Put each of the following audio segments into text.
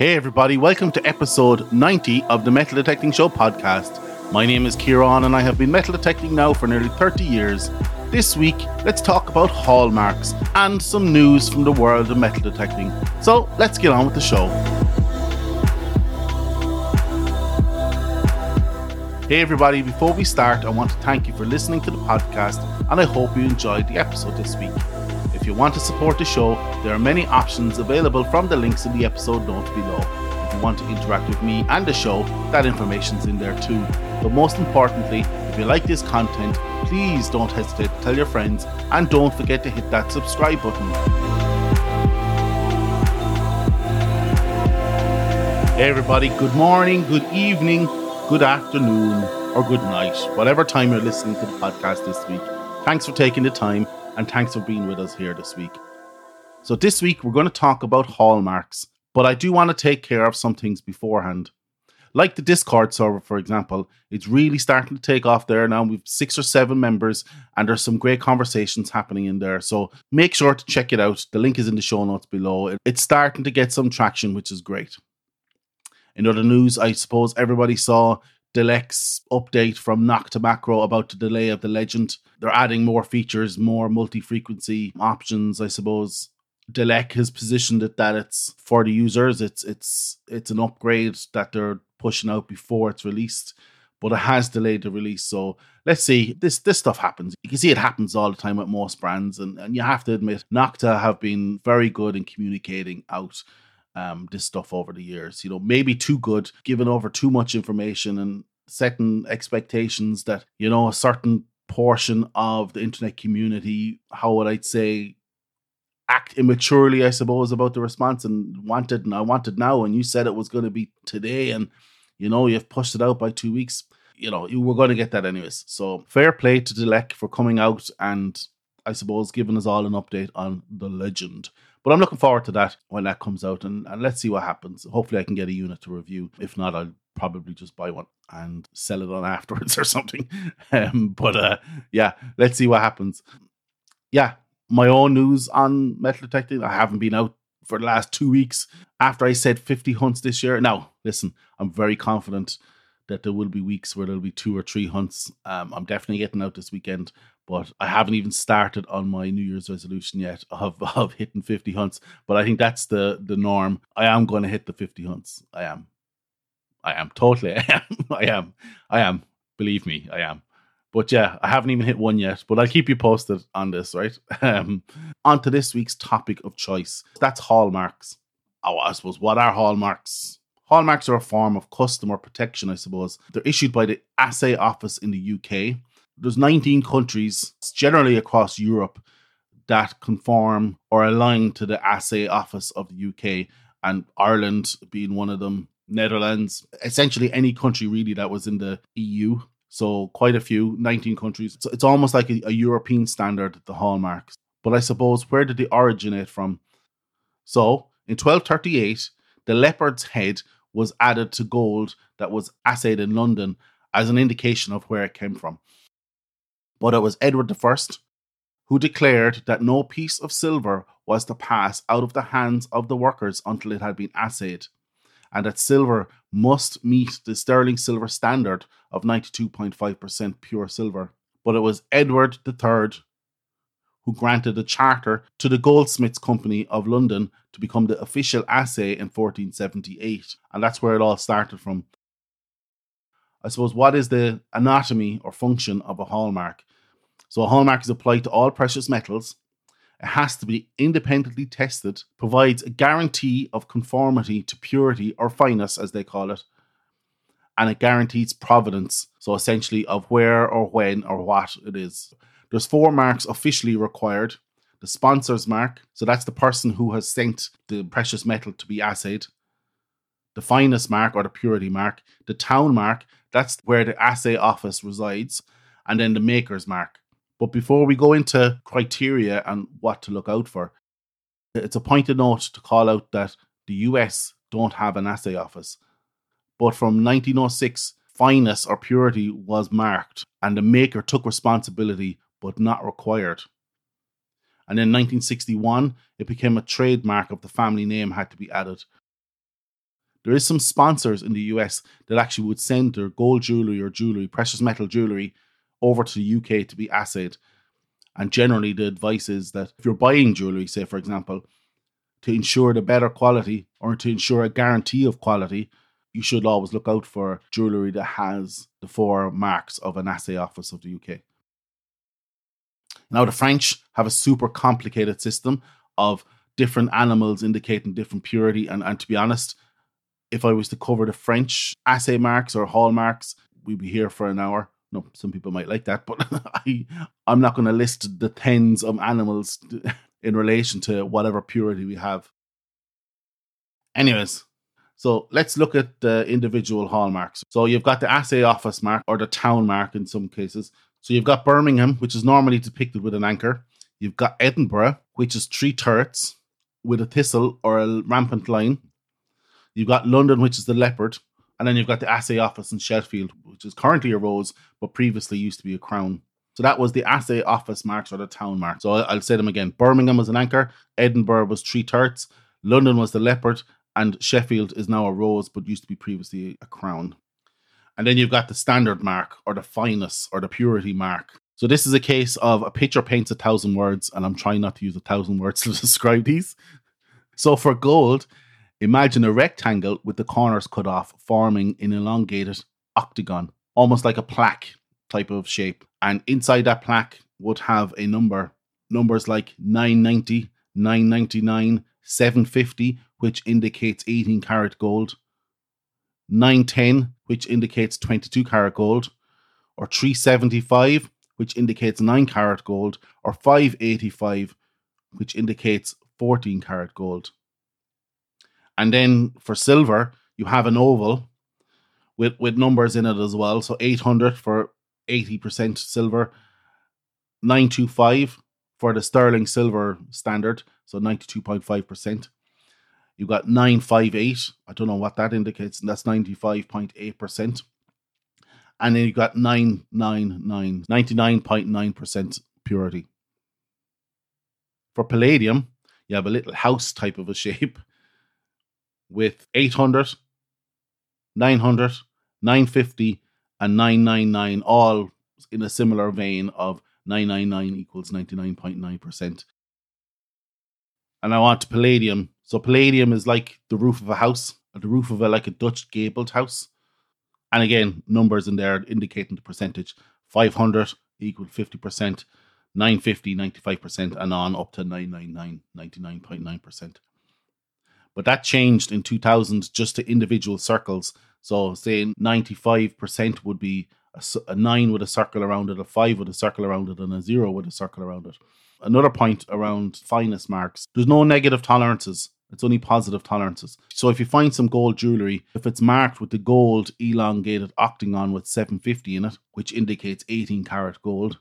Hey, everybody, welcome to episode 90 of the Metal Detecting Show podcast. My name is Ciaran, and I have been metal detecting now for nearly 30 years. This week, let's talk about hallmarks and some news from the world of metal detecting. So, let's get on with the show. Hey, everybody, before we start, I want to thank you for listening to the podcast, and I hope you enjoyed the episode this week. You want to support the show, there are many options available from the links in the episode notes below. If you want to interact with me and the show, that information's in there too. But most importantly, if you like this content, please don't hesitate to tell your friends and don't forget to hit that subscribe button. Hey everybody, good morning, good evening, good afternoon, or good night, whatever time you're listening to the podcast this week. Thanks for taking the time and thanks for being with us here this week. So, this week we're going to talk about hallmarks, but I do want to take care of some things beforehand. Like the Discord server, for example, it's really starting to take off there now. We've six or seven members, and there's some great conversations happening in there. So make sure to check it out. The link is in the show notes below. It's starting to get some traction, which is great. In other news, I suppose everybody saw Delek's update from Nokta Makro about the delay of the legend. They're adding more features, more multi frequency options, I suppose. Delek has positioned it that it's for the users. It's it's it's an upgrade that they're pushing out before it's released, but it has delayed the release. So let's see. This this stuff happens. You can see it happens all the time with most brands, and, and you have to admit, Nokta have been very good in communicating out um, this stuff over the years. You know, maybe too good, giving over too much information and setting expectations that, you know, a certain portion of the internet community, how would I say, act immaturely, I suppose, about the response and wanted and I wanted now, and you said it was going to be today, and you know, you've pushed it out by two weeks. You know, you were going to get that anyways. So fair play to Delek for coming out and I suppose giving us all an update on the legend. But I'm looking forward to that when that comes out, and, and let's see what happens. Hopefully, I can get a unit to review. If not, I'll probably just buy one and sell it on afterwards or something. Um, but uh, yeah, let's see what happens. Yeah, my own news on metal detecting. I haven't been out for the last two weeks after I said 50 hunts this year. Now, listen, I'm very confident that there will be weeks where there'll be two or three hunts. Um, I'm definitely getting out this weekend but I haven't even started on my New Year's resolution yet of, of hitting 50 hunts. But I think that's the the norm. I am going to hit the 50 hunts. I am. I am. Totally. I am. I am. I am. Believe me, I am. But yeah, I haven't even hit one yet. But I'll keep you posted on this, right? Um, on to this week's topic of choice. That's hallmarks. Oh, I suppose what are hallmarks? Hallmarks are a form of customer protection, I suppose. They're issued by the Assay Office in the UK there's 19 countries, generally across Europe, that conform or align to the assay office of the UK, and Ireland being one of them, Netherlands, essentially any country really that was in the EU. So quite a few, 19 countries. So it's almost like a, a European standard, the hallmarks. But I suppose where did they originate from? So in 1238, the leopard's head was added to gold that was assayed in London as an indication of where it came from but it was Edward I who declared that no piece of silver was to pass out of the hands of the workers until it had been assayed, and that silver must meet the sterling silver standard of 92.5% pure silver. But it was Edward III who granted a charter to the Goldsmiths Company of London to become the official assay in 1478. And that's where it all started from. I suppose what is the anatomy or function of a hallmark? So a hallmark is applied to all precious metals. It has to be independently tested, provides a guarantee of conformity to purity or fineness, as they call it, and it guarantees provenance. So essentially, of where or when or what it is. There's four marks officially required. The sponsor's mark, so that's the person who has sent the precious metal to be assayed. The fineness mark or the purity mark. The town mark, that's where the assay office resides. And then the maker's mark. But before we go into criteria and what to look out for, it's a pointed note to call out that the US don't have an assay office. But from 1906, fineness or purity was marked, and the maker took responsibility but not required. And in 1961, it became a trademark of the family name had to be added. There is some sponsors in the US that actually would send their gold jewelry or jewelry, precious metal jewelry, over to the UK to be assayed. And generally, the advice is that if you're buying jewelry, say for example, to ensure the better quality or to ensure a guarantee of quality, you should always look out for jewelry that has the four marks of an assay office of the UK. Now, the French have a super complicated system of different animals indicating different purity. And, and to be honest, if I was to cover the French assay marks or hallmarks, we'd be here for an hour. No, some people might like that, but I, I'm not going to list the tens of animals in relation to whatever purity we have. Anyways, so let's look at the individual hallmarks. So you've got the assay office mark or the town mark in some cases. So you've got Birmingham, which is normally depicted with an anchor. You've got Edinburgh, which is three turrets with a thistle or a rampant lion. You've got London, which is the leopard. And then you've got the assay office in Sheffield, which is currently a rose, but previously used to be a crown. So that was the assay office marks or the town mark. So I'll say them again. Birmingham was an anchor, Edinburgh was three turrets, London was the leopard, and Sheffield is now a rose, but used to be previously a crown. And then you've got the standard mark or the fineness or the purity mark. So this is a case of a picture paints a thousand words, and I'm trying not to use a thousand words to describe these. So for gold, imagine a rectangle with the corners cut off, forming an elongated octagon, almost like a plaque type of shape. And inside that plaque would have a number, numbers like 990, 999, 750, which indicates 18 karat gold, 910, which indicates 22 karat gold, or 375, which indicates 9 karat gold, or 585, which indicates 14 karat gold. And then for silver, you have an oval with, with numbers in it as well. So 800 for 80% silver, 925 for the sterling silver standard, so 92.5%. You got 958. I don't know what that indicates, and that's 95.8%. And then you got 999, 99.9% purity. For palladium, you have a little house type of a shape with 800, 900, 950, and 999, all in a similar vein of 999 equals 99.9%. And I want palladium so palladium is like the roof of a house, the roof of a like a Dutch gabled house. And again, numbers in there indicating the percentage. 500 equal 50%, 950, 95%, and on up to 999, 99.9%. But that changed in 2000 just to individual circles. So, saying 95% would be a, a, 9 with a circle around it, a 5 with a circle around it, and a 0 with a circle around it. Another point around fineness marks there's no negative tolerances. It's only positive tolerances. So if you find some gold jewelry, if it's marked with the gold elongated octagon with 750 in it, which indicates 18 karat gold,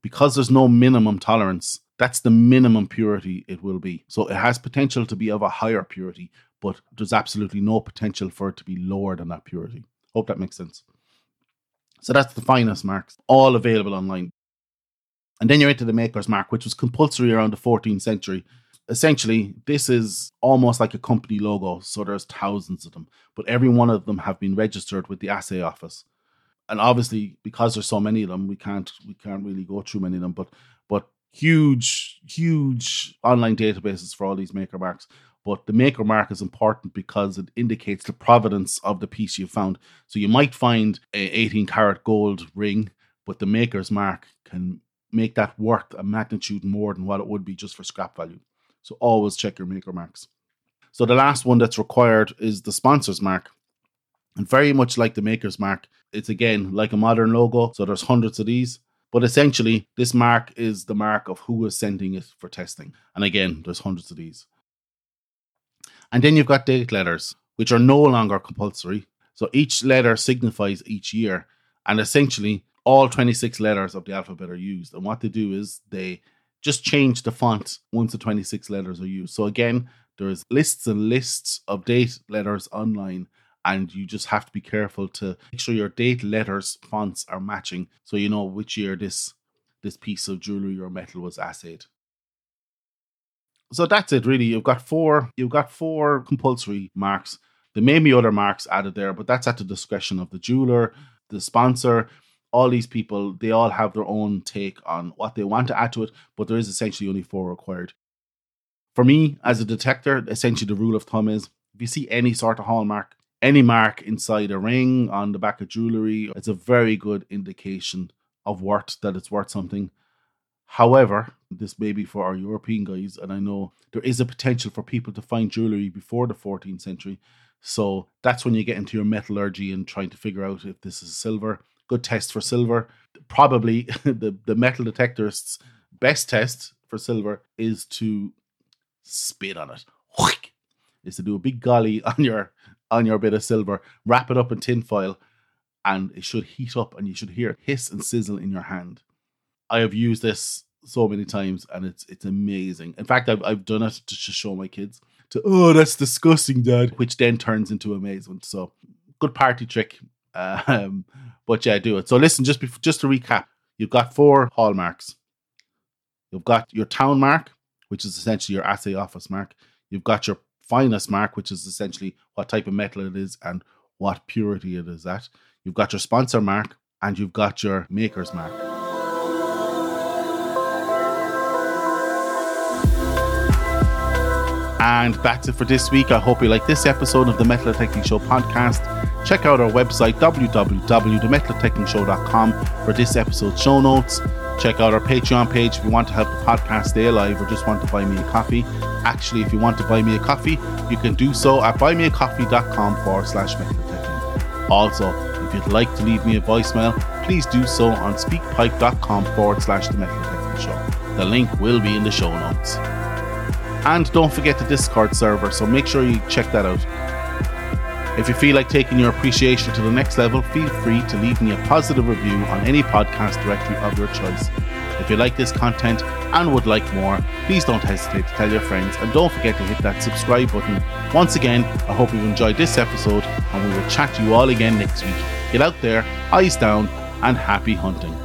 because there's no minimum tolerance, that's the minimum purity it will be. So it has potential to be of a higher purity, but there's absolutely no potential for it to be lower than that purity. Hope that makes sense. So that's the finest marks, all available online. And then you're into the maker's mark, which was compulsory around the 14th century essentially this is almost like a company logo so there's thousands of them but every one of them have been registered with the assay office and obviously because there's so many of them we can't we can't really go through many of them but huge huge online databases for all these maker marks but the maker mark is important because it indicates the provenance of the piece you found so you might find a 18 karat gold ring but the maker's mark can make that worth a magnitude more than what it would be just for scrap value so always check your maker marks. So the last one that's required is the sponsor's mark. And very much like the maker's mark, it's again like a modern logo. So there's hundreds of these. But essentially, this mark is the mark of who is sending it for testing. And again, there's hundreds of these. And then you've got date letters, which are no longer compulsory. So each letter signifies each year. And essentially, all 26 letters of the alphabet are used. And what they do is they just change the font once the 26 letters are used. So again, there's lists and lists of date letters online and you just have to be careful to make sure your date letters fonts are matching so you know which year this this piece of jewelry or metal was assayed. So that's it really. You've got four you've got four compulsory marks. There may be other marks added there, but that's at the discretion of the jeweler, the sponsor, all these people. They all have their own take on what they want to add to it, but there is essentially only four required. For me, as a detector, essentially the rule of thumb is if you see any sort of hallmark, any mark inside a ring, on the back of jewelry, it's a very good indication of worth that it's worth something. However, this may be for our European guys, and I know there is a potential for people to find jewelry before the 14th century. So that's when you get into your metallurgy and trying to figure out if this is silver. Good test for silver. Probably the, the metal detectorist's best test for silver is to spit on it. Is to do a big golly on your on your bit of silver, wrap it up in tinfoil, and it should heat up and you should hear it hiss and sizzle in your hand. I have used this so many times and it's it's amazing. In fact, I've I've done it to show my kids. To oh, that's disgusting, Dad, which then turns into amazement. So good party trick. Um, but yeah, do it. So listen, just just to recap, you've got four hallmarks. You've got your town mark, which is essentially your assay office mark. You've got your finest mark, which is essentially what type of metal it is and what purity it is at. You've got your sponsor mark and you've got your maker's mark. And that's it for this week. I hope you like this episode of the Metal Detecting Show podcast. Check out our website, www.themetaldetectingshow.com, for this episode's show notes. Check out our Patreon page if you want to help the podcast stay alive or just want to buy me a coffee. Actually, if you want to buy me a coffee, you can do so at buymeacoffee.com forward slash metal detecting. Also, if you'd like to leave me a voicemail, please do so on speakpipe.com forward slash the metal detecting show. The link will be in the show notes. And don't forget the Discord server, so make sure you check that out. If you feel like taking your appreciation to the next level, feel free to leave me a positive review on any podcast directory of your choice. If you like this content and would like more, please don't hesitate to tell your friends and don't forget to hit that subscribe button. Once again, I hope you've enjoyed this episode and we will chat to you all again next week. Get out there, eyes down, and happy hunting.